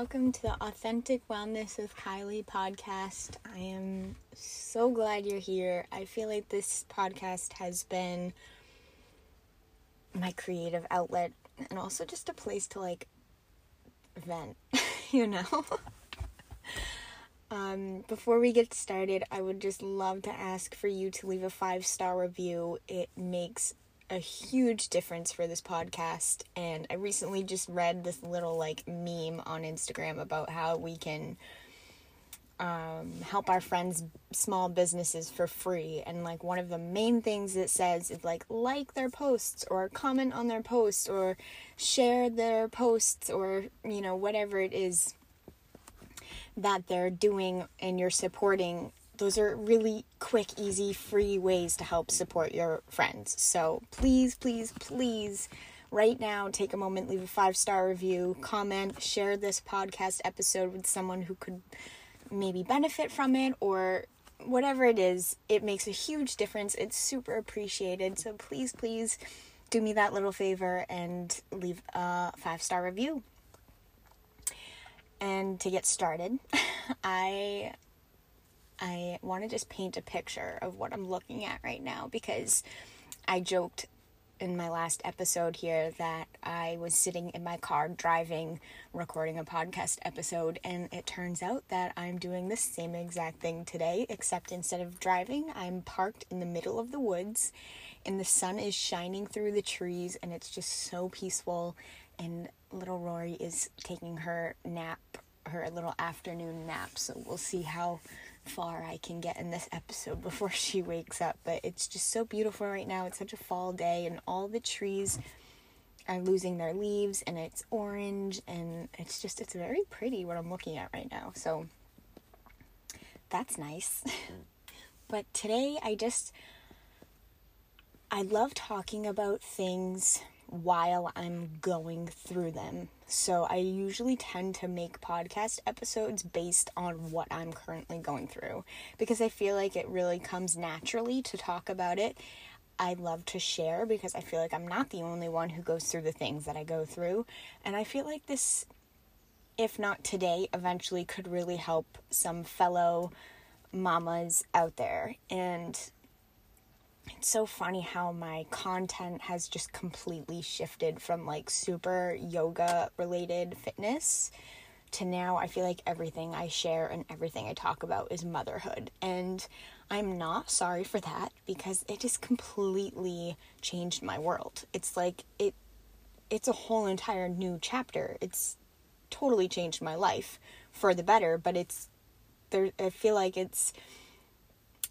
welcome to the Authentic Wellness with Kylie podcast. I am so glad you're here. I feel like this podcast has been my creative outlet and also just a place to like vent, you know? um, before we get started, I would just love to ask for you to leave a five star review. It makes a huge difference for this podcast. And I recently just read this little like meme on Instagram about how we can um, help our friends' small businesses for free. And like one of the main things it says is like like their posts or comment on their posts or share their posts or you know whatever it is that they're doing and you're supporting those are really quick, easy, free ways to help support your friends. So please, please, please, right now, take a moment, leave a five star review, comment, share this podcast episode with someone who could maybe benefit from it or whatever it is. It makes a huge difference. It's super appreciated. So please, please do me that little favor and leave a five star review. And to get started, I I want to just paint a picture of what I'm looking at right now because I joked in my last episode here that I was sitting in my car driving, recording a podcast episode, and it turns out that I'm doing the same exact thing today, except instead of driving, I'm parked in the middle of the woods and the sun is shining through the trees and it's just so peaceful. And little Rory is taking her nap, her little afternoon nap, so we'll see how far I can get in this episode before she wakes up. But it's just so beautiful right now. It's such a fall day, and all the trees are losing their leaves, and it's orange, and it's just, it's very pretty what I'm looking at right now. So that's nice. but today I just, I love talking about things while I'm going through them. So I usually tend to make podcast episodes based on what I'm currently going through because I feel like it really comes naturally to talk about it. I love to share because I feel like I'm not the only one who goes through the things that I go through. And I feel like this, if not today, eventually could really help some fellow mamas out there. And it's so funny how my content has just completely shifted from like super yoga related fitness to now I feel like everything I share and everything I talk about is motherhood. And I'm not sorry for that because it just completely changed my world. It's like it it's a whole entire new chapter. It's totally changed my life for the better, but it's there I feel like it's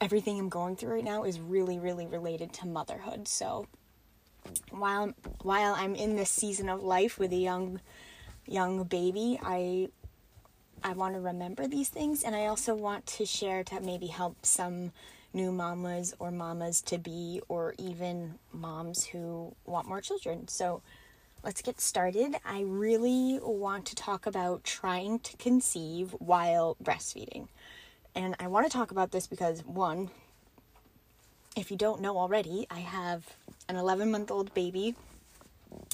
everything I'm going through right now is really, really related to motherhood. So while while I'm in this season of life with a young young baby, I I want to remember these things and I also want to share to maybe help some new mamas or mamas to be or even moms who want more children. So let's get started. I really want to talk about trying to conceive while breastfeeding. And I want to talk about this because, one, if you don't know already, I have an 11 month old baby.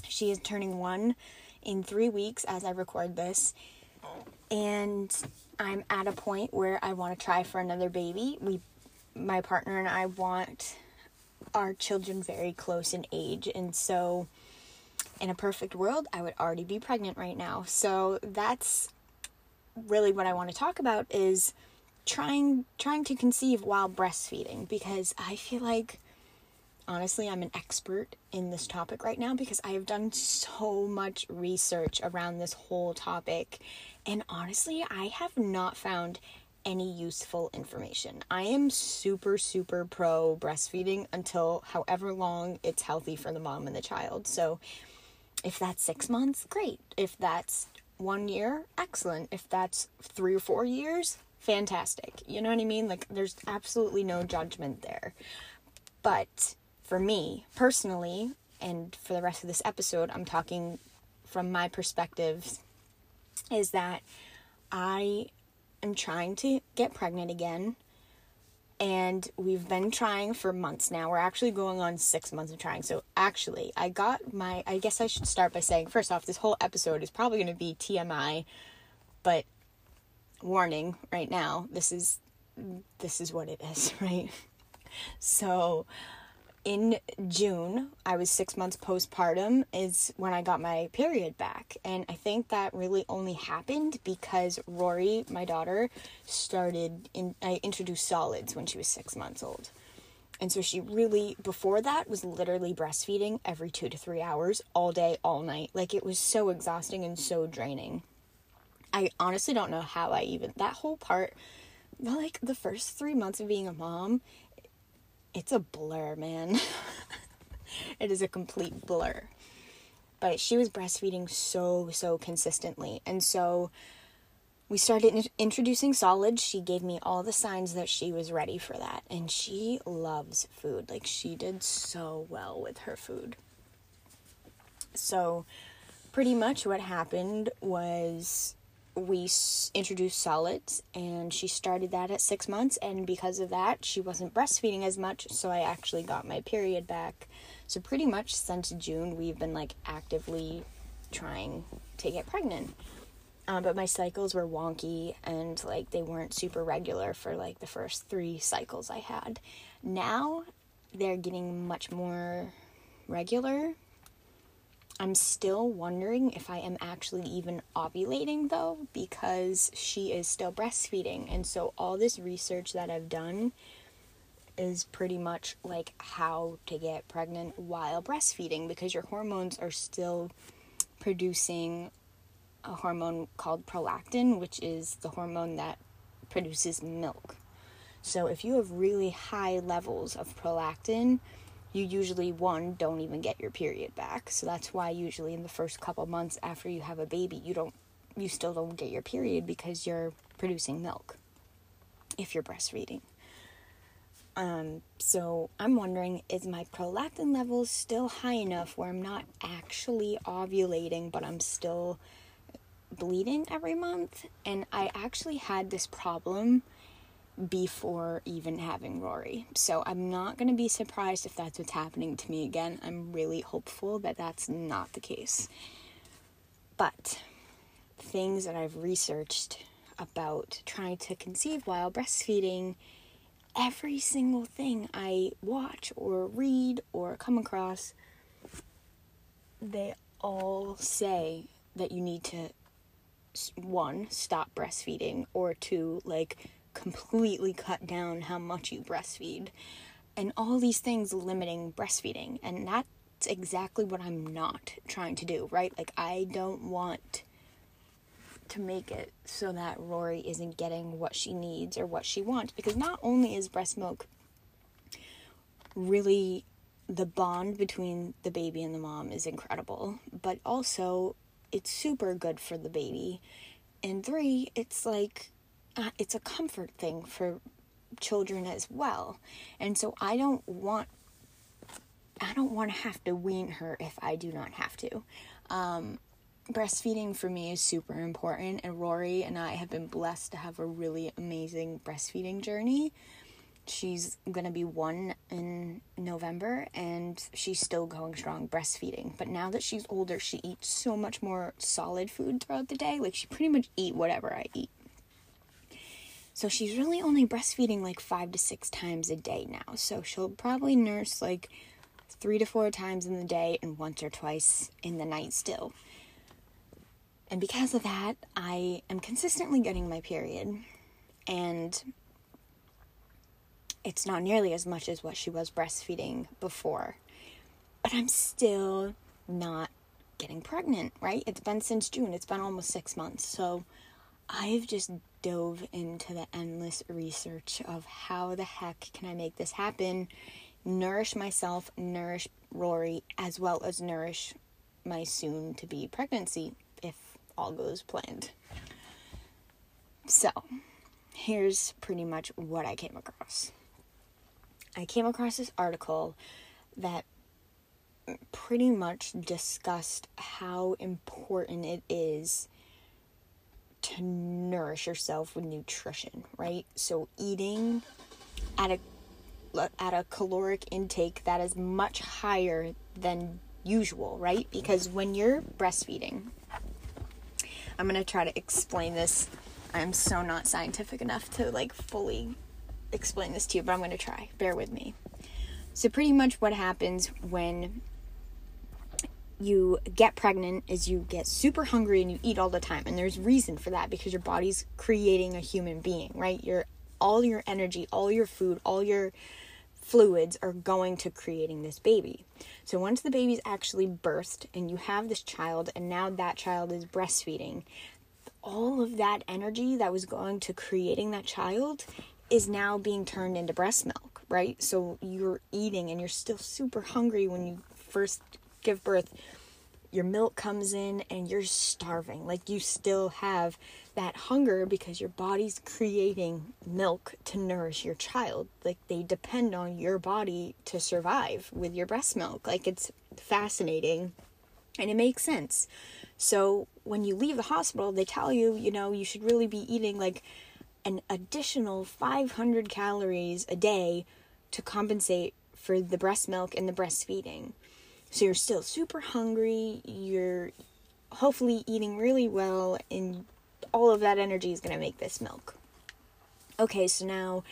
She is turning one in three weeks as I record this. And I'm at a point where I want to try for another baby. We, my partner and I want our children very close in age. And so, in a perfect world, I would already be pregnant right now. So, that's really what I want to talk about is trying trying to conceive while breastfeeding because I feel like honestly I'm an expert in this topic right now because I have done so much research around this whole topic and honestly I have not found any useful information. I am super super pro breastfeeding until however long it's healthy for the mom and the child. So if that's 6 months, great. If that's 1 year, excellent. If that's 3 or 4 years, fantastic. You know what I mean? Like, there's absolutely no judgment there. But for me personally, and for the rest of this episode, I'm talking from my perspective, is that I am trying to get pregnant again. And we've been trying for months now. We're actually going on six months of trying. So, actually, I got my. I guess I should start by saying first off, this whole episode is probably going to be TMI But warning right now, this is this is what it is, right? So in June, I was six months postpartum, is when I got my period back. And I think that really only happened because Rory, my daughter, started in, I introduced solids when she was six months old. And so she really, before that, was literally breastfeeding every two to three hours, all day, all night. Like it was so exhausting and so draining. I honestly don't know how I even, that whole part, like the first three months of being a mom, it's a blur, man. it is a complete blur. But she was breastfeeding so, so consistently. And so we started in- introducing solids. She gave me all the signs that she was ready for that. And she loves food. Like, she did so well with her food. So, pretty much what happened was we introduced solids and she started that at six months and because of that she wasn't breastfeeding as much so i actually got my period back. So pretty much since june we've been like actively trying to get pregnant. Um, but my cycles were wonky and like they weren't super regular for like the first three cycles i had. Now they're getting much more regular I'm still wondering if I am actually even ovulating though, because she is still breastfeeding. And so, all this research that I've done is pretty much like how to get pregnant while breastfeeding because your hormones are still producing a hormone called prolactin, which is the hormone that produces milk. So, if you have really high levels of prolactin, you usually one don't even get your period back. So that's why usually in the first couple months after you have a baby you don't you still don't get your period because you're producing milk if you're breastfeeding. Um so i'm wondering is my prolactin levels still high enough where i'm not actually ovulating but i'm still bleeding every month? And i actually had this problem before even having Rory. So I'm not going to be surprised if that's what's happening to me again. I'm really hopeful that that's not the case. But things that I've researched about trying to conceive while breastfeeding, every single thing I watch or read or come across, they all say that you need to one stop breastfeeding or two like completely cut down how much you breastfeed and all these things limiting breastfeeding and that's exactly what I'm not trying to do, right? Like I don't want to make it so that Rory isn't getting what she needs or what she wants because not only is breast milk really the bond between the baby and the mom is incredible, but also it's super good for the baby. And three, it's like uh, it's a comfort thing for children as well. And so I don't want I don't want to have to wean her if I do not have to. Um, breastfeeding for me is super important, and Rory and I have been blessed to have a really amazing breastfeeding journey. She's gonna be one in November, and she's still going strong breastfeeding. But now that she's older, she eats so much more solid food throughout the day. Like she pretty much eat whatever I eat. So she's really only breastfeeding like five to six times a day now. So she'll probably nurse like three to four times in the day and once or twice in the night still. And because of that, I am consistently getting my period. And it's not nearly as much as what she was breastfeeding before. But I'm still not getting pregnant, right? It's been since June, it's been almost six months. So I've just dove into the endless research of how the heck can I make this happen, nourish myself, nourish Rory, as well as nourish my soon to be pregnancy if all goes planned. So, here's pretty much what I came across. I came across this article that pretty much discussed how important it is to nourish yourself with nutrition, right? So eating at a at a caloric intake that is much higher than usual, right? Because when you're breastfeeding, I'm going to try to explain this. I'm so not scientific enough to like fully explain this to you, but I'm going to try. Bear with me. So, pretty much what happens when you get pregnant is you get super hungry and you eat all the time. And there's reason for that because your body's creating a human being, right? Your all your energy, all your food, all your fluids are going to creating this baby. So once the baby's actually birthed and you have this child and now that child is breastfeeding, all of that energy that was going to creating that child is now being turned into breast milk, right? So you're eating and you're still super hungry when you first give birth. Your milk comes in and you're starving. Like you still have that hunger because your body's creating milk to nourish your child. Like they depend on your body to survive with your breast milk. Like it's fascinating and it makes sense. So when you leave the hospital, they tell you, you know, you should really be eating like an additional 500 calories a day to compensate for the breast milk and the breastfeeding. So you're still super hungry, you're hopefully eating really well, and all of that energy is going to make this milk. Okay, so now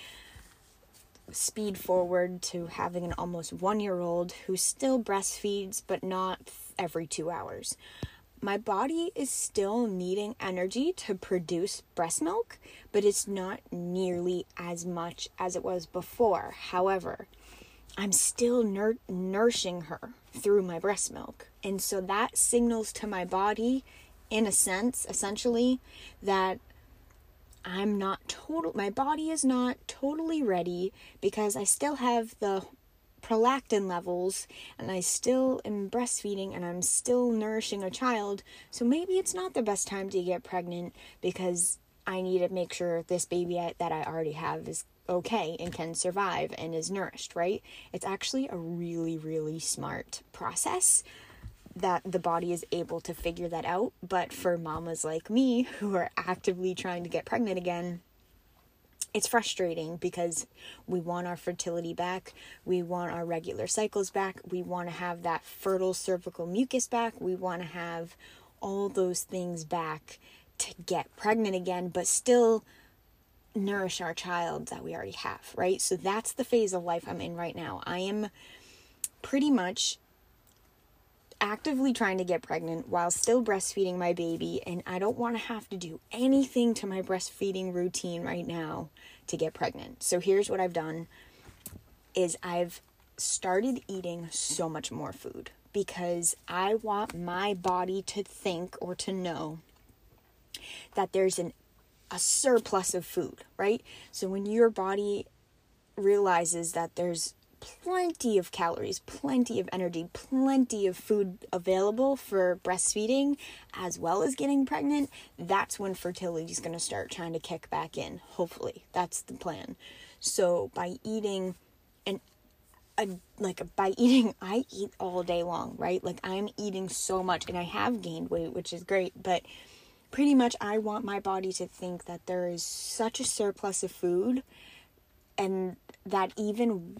speed forward to having an almost one year old who still breastfeeds, but not every two hours. My body is still needing energy to produce breast milk, but it's not nearly as much as it was before. However, I'm still nur- nourishing her through my breast milk. And so that signals to my body in a sense, essentially, that I'm not total, my body is not totally ready because I still have the prolactin levels and I still am breastfeeding and I'm still nourishing a child. So maybe it's not the best time to get pregnant because I need to make sure this baby that I already have is okay and can survive and is nourished, right? It's actually a really, really smart process that the body is able to figure that out. But for mamas like me who are actively trying to get pregnant again, it's frustrating because we want our fertility back, we want our regular cycles back, we want to have that fertile cervical mucus back, we want to have all those things back to get pregnant again, but still nourish our child that we already have, right? So that's the phase of life I'm in right now. I am pretty much actively trying to get pregnant while still breastfeeding my baby, and I don't want to have to do anything to my breastfeeding routine right now to get pregnant. So here's what I've done is I've started eating so much more food because I want my body to think or to know that there's an a surplus of food, right? So when your body realizes that there's plenty of calories, plenty of energy, plenty of food available for breastfeeding as well as getting pregnant, that's when fertility is going to start trying to kick back in. Hopefully, that's the plan. So, by eating and like by eating, I eat all day long, right? Like I'm eating so much and I have gained weight, which is great, but pretty much I want my body to think that there is such a surplus of food and that even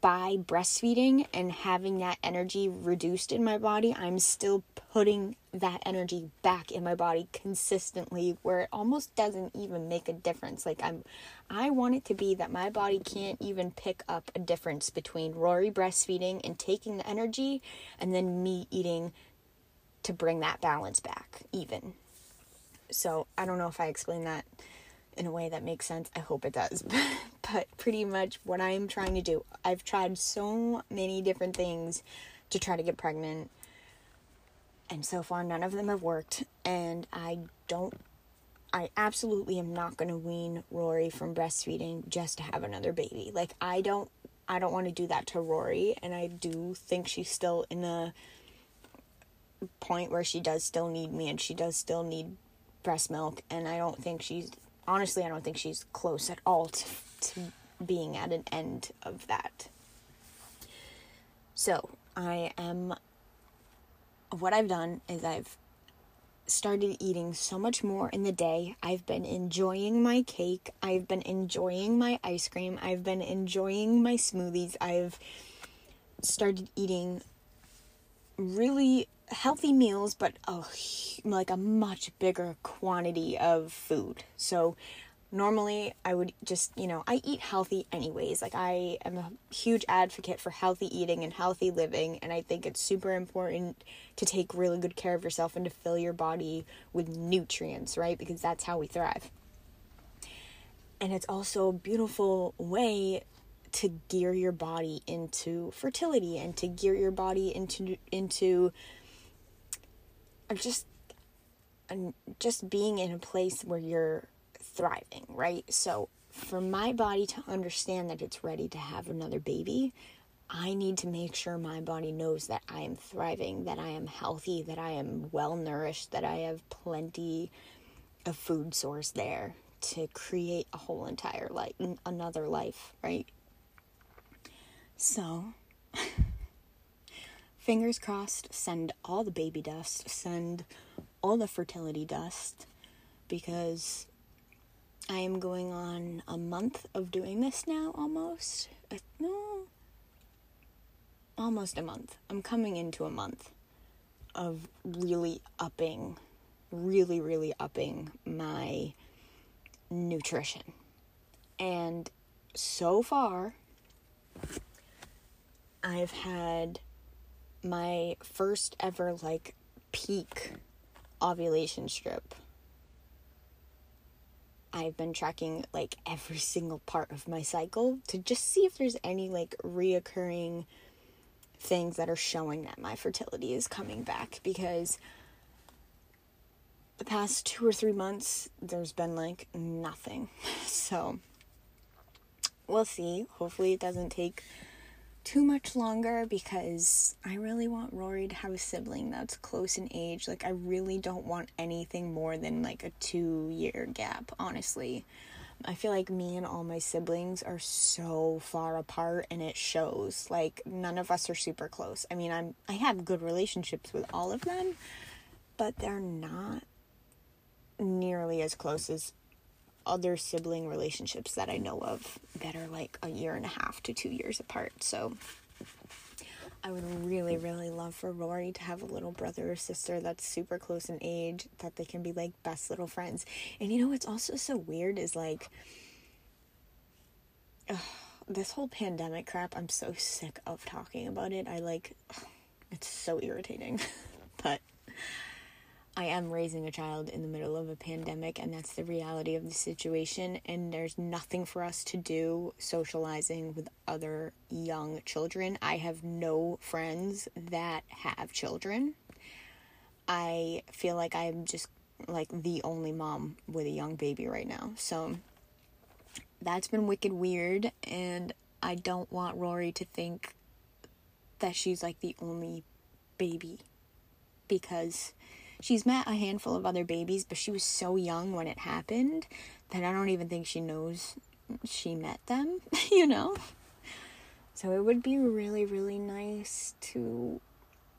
by breastfeeding and having that energy reduced in my body, I'm still putting that energy back in my body consistently where it almost doesn't even make a difference. Like I'm I want it to be that my body can't even pick up a difference between Rory breastfeeding and taking the energy and then me eating to bring that balance back even. So, I don't know if I explained that in a way that makes sense. I hope it does. but pretty much what I'm trying to do, I've tried so many different things to try to get pregnant. And so far, none of them have worked. And I don't, I absolutely am not going to wean Rory from breastfeeding just to have another baby. Like, I don't, I don't want to do that to Rory. And I do think she's still in a point where she does still need me and she does still need breast milk. And I don't think she's honestly, I don't think she's close at all to, to being at an end of that. So, I am. What I've done is I've started eating so much more in the day. I've been enjoying my cake. I've been enjoying my ice cream. I've been enjoying my smoothies. I've started eating really healthy meals, but a, like a much bigger quantity of food. So normally I would just, you know, I eat healthy anyways. Like I am a huge advocate for healthy eating and healthy living and I think it's super important to take really good care of yourself and to fill your body with nutrients, right? Because that's how we thrive. And it's also a beautiful way to gear your body into fertility and to gear your body into into just and just being in a place where you're thriving, right? So, for my body to understand that it's ready to have another baby, I need to make sure my body knows that I am thriving, that I am healthy, that I am well nourished, that I have plenty of food source there to create a whole entire life, another life, right? So, fingers crossed, send all the baby dust, send all the fertility dust, because I am going on a month of doing this now almost. Uh, no, almost a month. I'm coming into a month of really upping, really, really upping my nutrition. And so far, I've had my first ever like peak ovulation strip I've been tracking like every single part of my cycle to just see if there's any like reoccurring things that are showing that my fertility is coming back because the past two or three months there's been like nothing. So we'll see. Hopefully, it doesn't take too much longer because I really want Rory to have a sibling that's close in age. Like, I really don't want anything more than like a two year gap, honestly. I feel like me and all my siblings are so far apart and it shows. Like none of us are super close. I mean, I'm I have good relationships with all of them, but they're not nearly as close as other sibling relationships that I know of that are like a year and a half to two years apart. So I would really, really love for Rory to have a little brother or sister that's super close in age, that they can be like best little friends. And you know what's also so weird is like ugh, this whole pandemic crap, I'm so sick of talking about it. I like ugh, it's so irritating. but I am raising a child in the middle of a pandemic, and that's the reality of the situation. And there's nothing for us to do socializing with other young children. I have no friends that have children. I feel like I'm just like the only mom with a young baby right now. So that's been wicked weird, and I don't want Rory to think that she's like the only baby because she's met a handful of other babies, but she was so young when it happened that I don't even think she knows she met them, you know? So it would be really, really nice to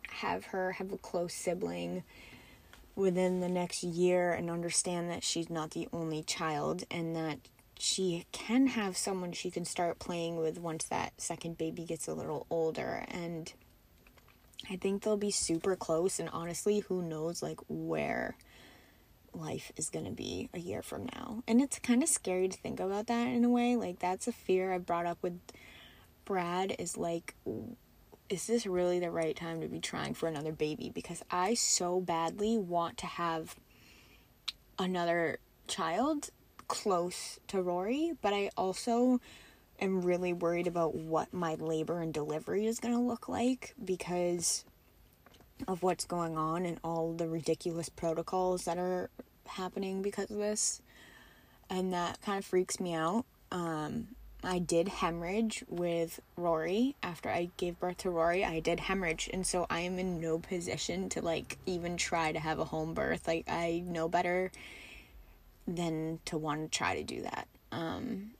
have her have a close sibling within the next year and understand that she's not the only child and that she can have someone she can start playing with once that second baby gets a little older and I think they'll be super close, and honestly, who knows like where life is to be a year from now. And it's kind of scary to think about that in a way. Like, that's a fear I brought up with Brad is like, is this really the right time to be trying for another baby? Because I so badly want to have another child close to Rory, but I also am really worried about what my labor and delivery is going to look like because of what's going on and all the ridiculous protocols that are happening because of this. And that kind of freaks me out. Um, I did hemorrhage with Rory after I gave birth to Rory. I did hemorrhage, and so I am in no position to like even try to have a home birth. Like I know better than to want to try to do that. Um,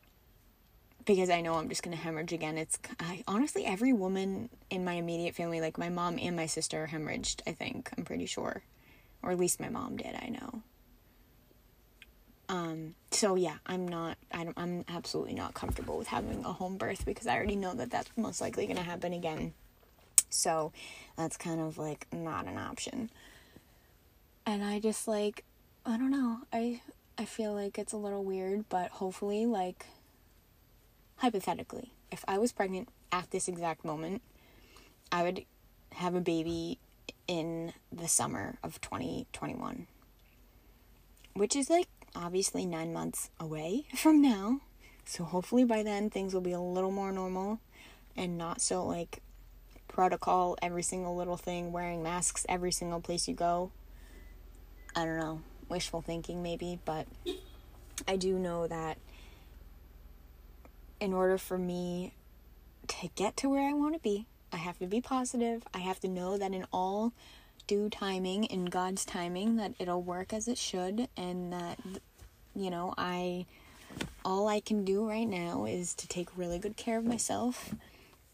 because I know I'm just gonna hemorrhage again. It's I, honestly every woman in my immediate family, like my mom and my sister, hemorrhaged. I think I'm pretty sure, or at least my mom did. I know. Um. So yeah, I'm not. I don't, I'm absolutely not comfortable with having a home birth because I already know that that's most likely gonna happen again. So that's kind of like not an option. And I just like I don't know. I I feel like it's a little weird, but hopefully like hypothetically, if I was pregnant at this exact moment, I would have a baby in the summer of 2021. Which is like obviously 9 months away from now. So hopefully by then things will be a little more normal and not so like protocol every single little thing, wearing masks every single place you go. I don't know, wishful thinking maybe, but I do know that in order for me to get to where I want to be, I have to be positive. I have to know that in all due timing, in God's timing, that it'll work as it should, and that, you know, I all I can do right now is to take really good care of myself,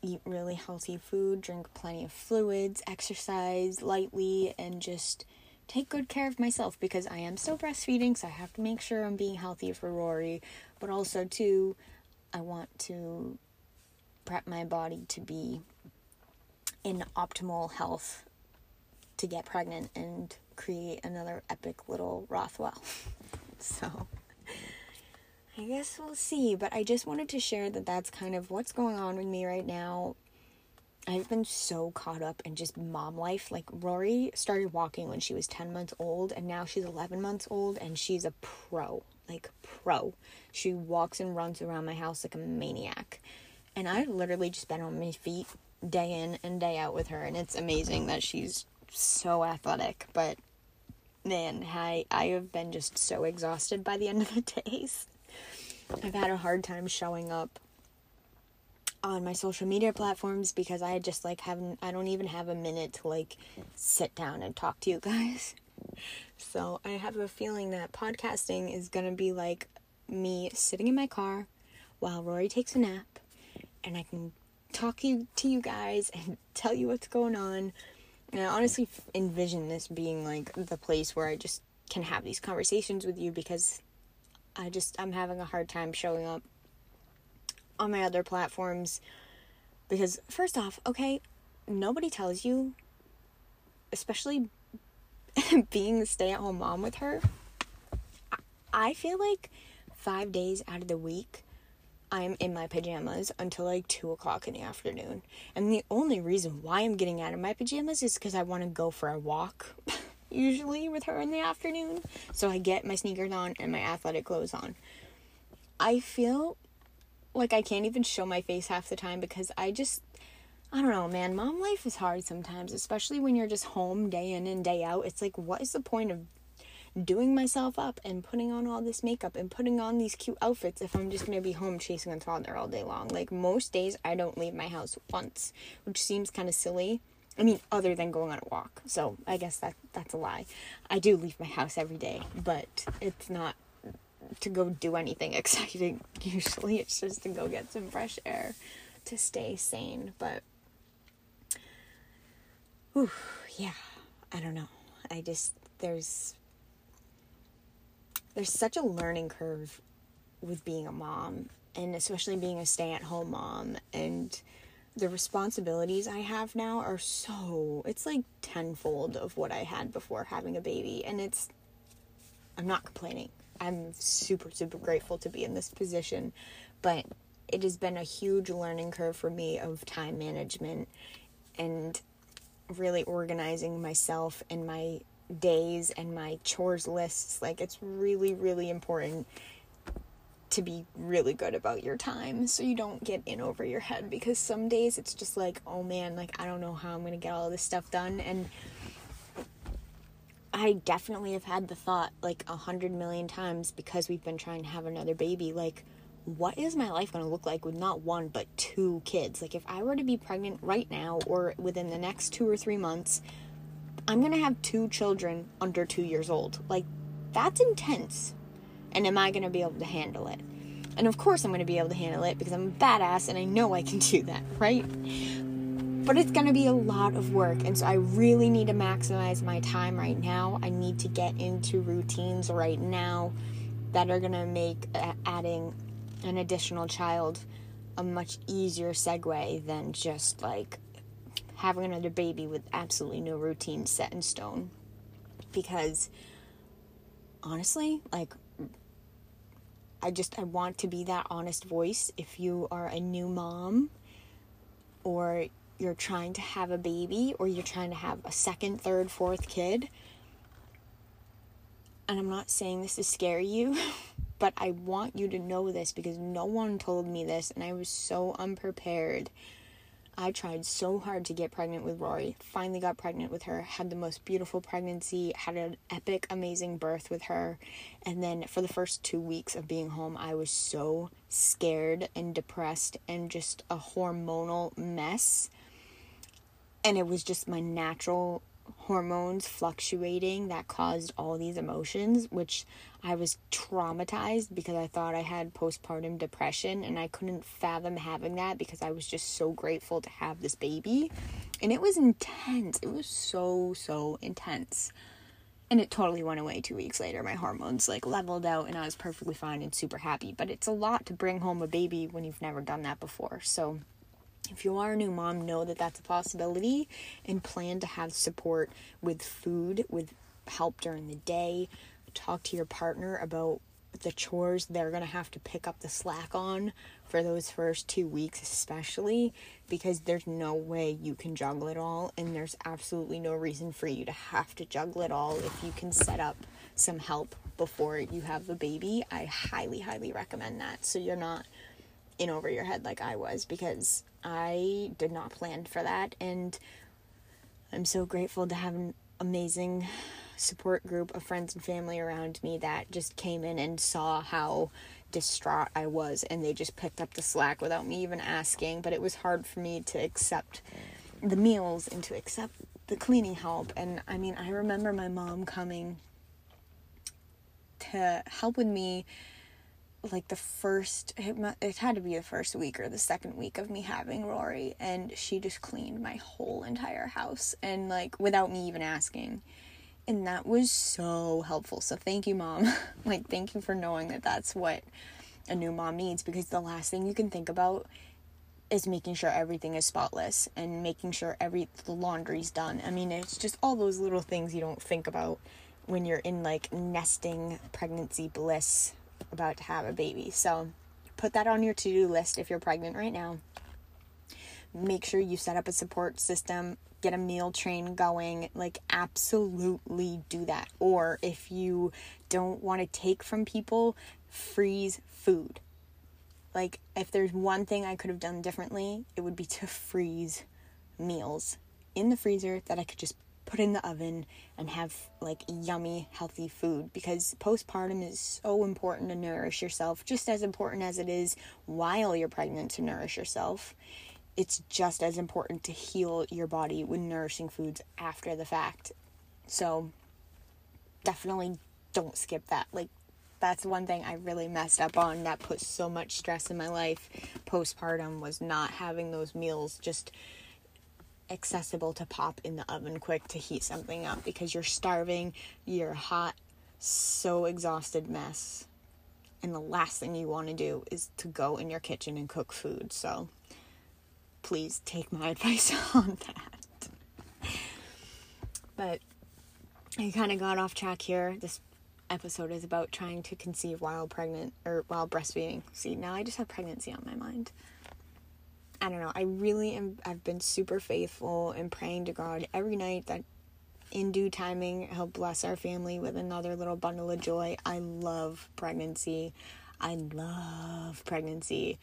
eat really healthy food, drink plenty of fluids, exercise lightly, and just take good care of myself because I am still breastfeeding, so I have to make sure I'm being healthy for Rory, but also too I want to prep my body to be in optimal health to get pregnant and create another epic little Rothwell. so I guess we'll see, but I just wanted to share that that's kind of what's going on with me right now. I've been so caught up in just mom life. Like, Rory started walking when she was 10 months old, and now she's 11 months old, and she's a pro. Like, pro. She walks and runs around my house like a maniac. And I've literally just been on my feet day in and day out with her, and it's amazing that she's so athletic. But man, I, I have been just so exhausted by the end of the days. I've had a hard time showing up on my social media platforms because I just like haven't I don't even have a minute to like sit down and talk to you guys. So I have a feeling that podcasting is gonna be like me sitting in my car while Rory takes a nap and I can talk to you guys and tell you what's going on. And I honestly envision this being like the place where I just can have these conversations with you because I just I'm having a hard time showing up on my other platforms because first off, okay, nobody tells you especially being a stay-at-home mom with her. I feel like 5 days out of the week I'm in my pajamas until like 2 o'clock in the afternoon. And the only reason why I'm getting out of my pajamas is because I want to go for a walk. usually with her in the afternoon. So I get my sneakers on and my athletic clothes on. I feel like I can't even show my face half the time because I just I don't know, man. Mom life is hard sometimes, especially when you're just home day in and day out. It's like what is the point of doing myself up and putting on all this makeup and putting on these cute outfits if I'm just to be home chasing a toddler all day long. Like most days I don't leave my house once, which seems kind of silly I mean, other than going on a walk. So I guess that that's a lie. I do leave my house every day, but it's not to go do anything exciting. Usually, it's just to go get some fresh air to stay sane. But, yeah, I don't know. I just there's there's such a learning curve with being a mom, and especially being a stay-at-home mom, and the responsibilities I have now are so it's like tenfold of what I had before having a baby and it's I'm not complaining. I'm super super grateful to be in this position, but it has been a huge learning curve for me of time management and really organizing myself and my days and my chores lists. Like it's really really important to be really good about your time so you don't get in over your head because some days it's just like, oh man, like I don't know how I'm going to get all this stuff done and I definitely have had the thought like a hundred million times because we've been trying to have another baby, like what is my life going to look like with not one but two kids? Like if I were to be pregnant right now or within the next 2 or 3 months, I'm going to have two children under 2 years old. Like that's intense and am I going to be able to handle it? And of course, I'm going to be able to handle it because I'm a badass and I know I can do that, right? But it's going to be a lot of work, and so I really need to maximize my time right now. I need to get into routines right now that are going to make uh, adding an additional child a much easier segue than just like having another baby with absolutely no routine set in stone. Because honestly, like I just I want to be that honest voice if you are a new mom or you're trying to have a baby or you're trying to have a second, third, fourth kid. And I'm not saying this to scare you, but I want you to know this because no one told me this and I was so unprepared I tried so hard to get pregnant with Rory. Finally got pregnant with her. Had the most beautiful pregnancy. Had an epic, amazing birth with her. And then for the first two weeks of being home, I was so scared and depressed and just a hormonal mess. And it was just my natural hormones fluctuating that caused all these emotions, which I was traumatized because I thought I had postpartum depression and I couldn't fathom having that because I was just so grateful to have this baby. And it was intense. It was so, so intense. And it totally went away two weeks later. My hormones like leveled out and I was perfectly fine and super happy. But it's a lot to bring home a baby when you've never done that before. So if you are a new mom, know that that's a possibility and plan to have support with food, with help during the day. Talk to your partner about the chores they're going to have to pick up the slack on for those first two weeks, especially because there's no way you can juggle it all, and there's absolutely no reason for you to have to juggle it all. If you can set up some help before you have the baby, I highly, highly recommend that so you're not in over your head like I was because I did not plan for that. And I'm so grateful to have an amazing support group of friends and family around me that just came in and saw how distraught I was and they just picked up the slack without me even asking. But it was hard for me to accept the meals and to accept the cleaning help. And I mean, I remember my mom coming to help with me like the first it, had to be the first week or the second week of me having Rory and she just cleaned my whole entire house and like without me even asking. And that was so helpful. So thank you mom. Like thank you for knowing that that's what a new mom needs because the last thing you can think about is making sure everything is spotless and making sure every the laundry's done. I mean, it's just all those little things you don't think about when you're in like nesting pregnancy bliss about to have a baby. So put that on your to do list if you're pregnant right now. Make sure you set up a support system, get a meal train going. Like, absolutely do that. Or if you don't want to take from people, freeze food. Like, if there's one thing I could have done differently, it would be to freeze meals in the freezer that I could just put in the oven and have like yummy healthy food because postpartum is so important to nourish yourself just as important as it is while you're pregnant to nourish yourself. It's just as important to heal your body with nourishing foods after the fact. So definitely don't skip that. Like that's one thing I really messed up on that put so much stress in my life. Postpartum was not having those meals just accessible to pop in the oven quick to heat something up because you're starving, you're hot, so exhausted mess. And the last thing you want to do is to go in your kitchen and cook food. So please take my advice on that. But I kind of got off track here. This episode is about trying to conceive while pregnant or while breastfeeding. See, now I just have pregnancy on my mind. I don't know. I really am. I've been super faithful and praying to God every night that in due timing He'll bless our family with another little bundle of joy. I love pregnancy. I love pregnancy.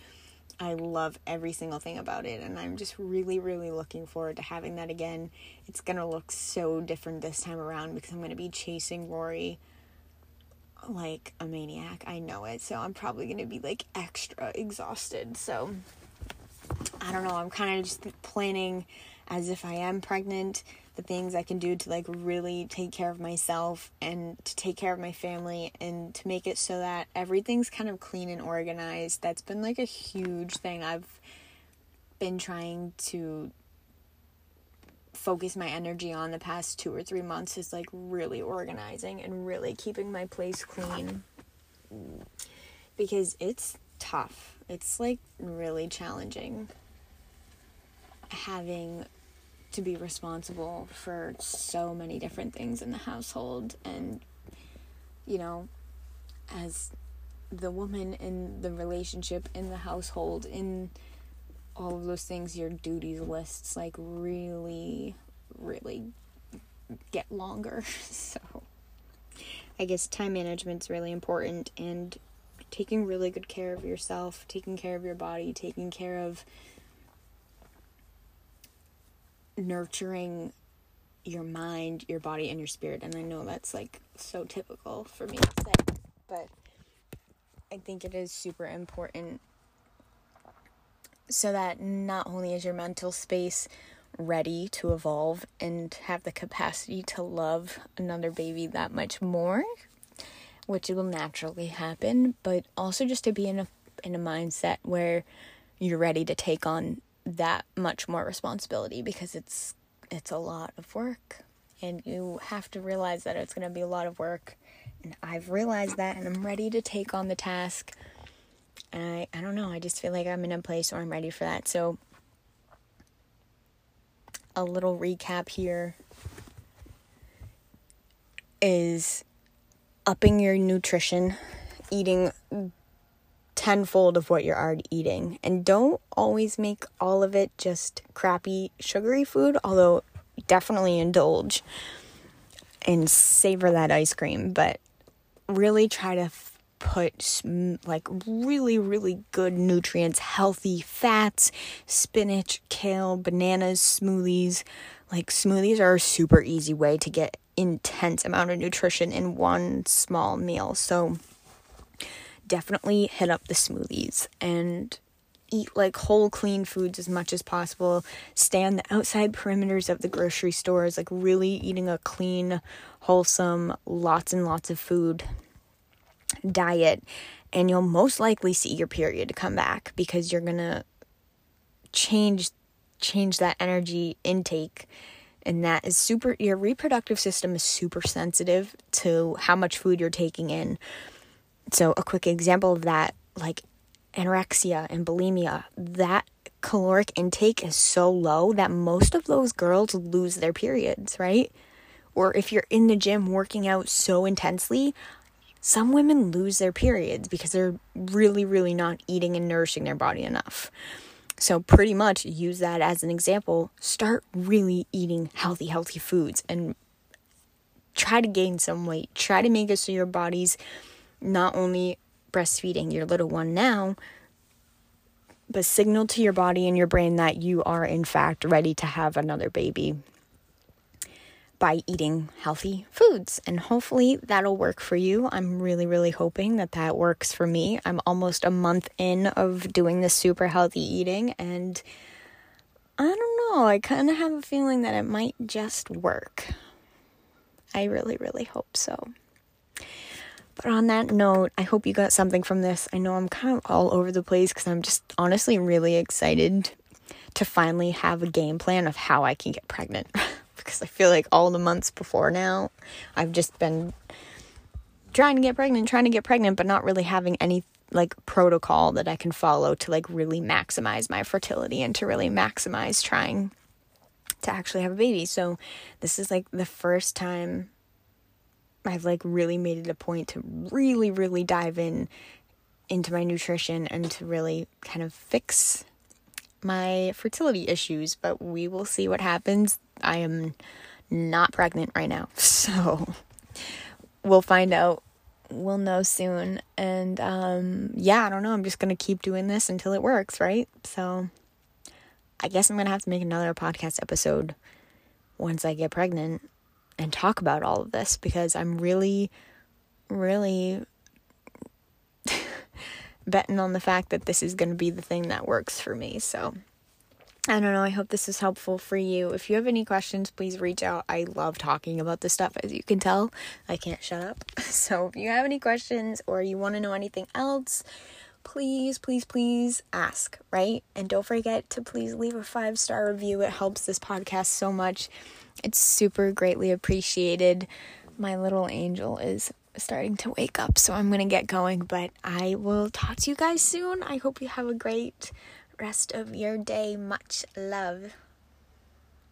I love every single thing about it, and I'm just really, really looking forward to having that again. It's gonna look so different this time around because I'm gonna be chasing Rory like a maniac. I know it, so I'm probably gonna be like extra exhausted. So I don't know, I'm kind of just planning as if I am pregnant, the things I can do to like really take care of myself and to take care of my family and to make it so that everything's kind of clean and organized. That's been like a huge thing I've been trying to focus my energy on the past 2 or 3 months is like really organizing and really keeping my place clean because it's tough. It's like really challenging having to be responsible for so many different things in the household and you know as the woman in the relationship in the household in all of those things your duties lists like really really get longer. So i guess time management's really important and taking really good care of yourself taking care of your body taking care of nurturing your mind, your body, and your spirit. And I know that's like so typical for me to say, but I think it is super important so that not only is your mental space ready to evolve and have the capacity to love another baby that much more, which will naturally happen, but also just to be in a in a mindset where you're ready to take on that much more responsibility because it's it's a lot of work. And you have to realize that it's going to be a lot of work. And I've realized that and I'm ready to take on the task. And I I don't know. I just feel like I'm in a place where I'm ready for that. So a little recap here is upping your nutrition eating tenfold of what you're already eating. And don't always make all of it just crappy, sugary food, although definitely indulge and savor that ice cream. But really try to f- put like really, really good nutrients, healthy fats, spinach, kale, bananas, smoothies. Like smoothies are a super easy way to get intense amount of nutrition in one small meal. So definitely hit up the smoothies and eat like whole clean foods as much as possible. Stay on the outside perimeters of the grocery stores, like really eating a clean, wholesome, lots and lots of food diet. And you'll most likely see your period come back because you're gonna change change that energy intake and that is super your reproductive system is super sensitive to how much food you're taking in so, a quick example of that, like anorexia and bulimia, that caloric intake is so low that most of those girls lose their periods, right? Or if you're in the gym working out so intensely, some women lose their periods because they're really, really not eating and nourishing their body enough. So, pretty much use that as an example. Start really eating healthy, healthy foods and try to gain some weight. Try to make it so your body's not only breastfeeding your little one now, but signal to your body and your brain that you are, in fact, ready to have another baby by eating healthy foods. And hopefully that'll work for you. I'm really, really hoping that that works for me. I'm almost a month in of doing this super healthy eating, and I don't know, I kind of have a feeling that it might just work. I really, really hope so. But on that note, I hope you got something from this. I know I'm kind of all over the place because I'm just honestly really excited to finally have a game plan of how I can get pregnant. because I feel like all the months before now, I've just been trying to get pregnant, trying to get pregnant, but not really having any like protocol that I can follow to like really maximize my fertility and to really maximize trying to actually have a baby. So this is like the first time I've like really made it a point to really, really dive in into my nutrition and to really kind of fix my fertility issues. But we will see what happens. I am not pregnant right now. So we'll find out. We'll know soon. And um, yeah, I don't know. I'm just going to keep doing this until it works, right? So I guess I'm going to have to make another podcast episode once I get pregnant and talk about all of this because I'm really, really betting on the fact that this is going to be the thing that works for me. So I don't know. I hope this is helpful for you. If you have any questions, please reach out. I love talking about this stuff, as you can tell. I can't shut up. So if you have any questions or you want to know anything else, please, please, please ask, right? And don't forget to please leave a five star review. It helps this podcast so much. It's super greatly appreciated. My little angel is starting to wake up, so I'm going to get going, but I will talk to you guys soon. I hope you have a great rest of your day. Much love.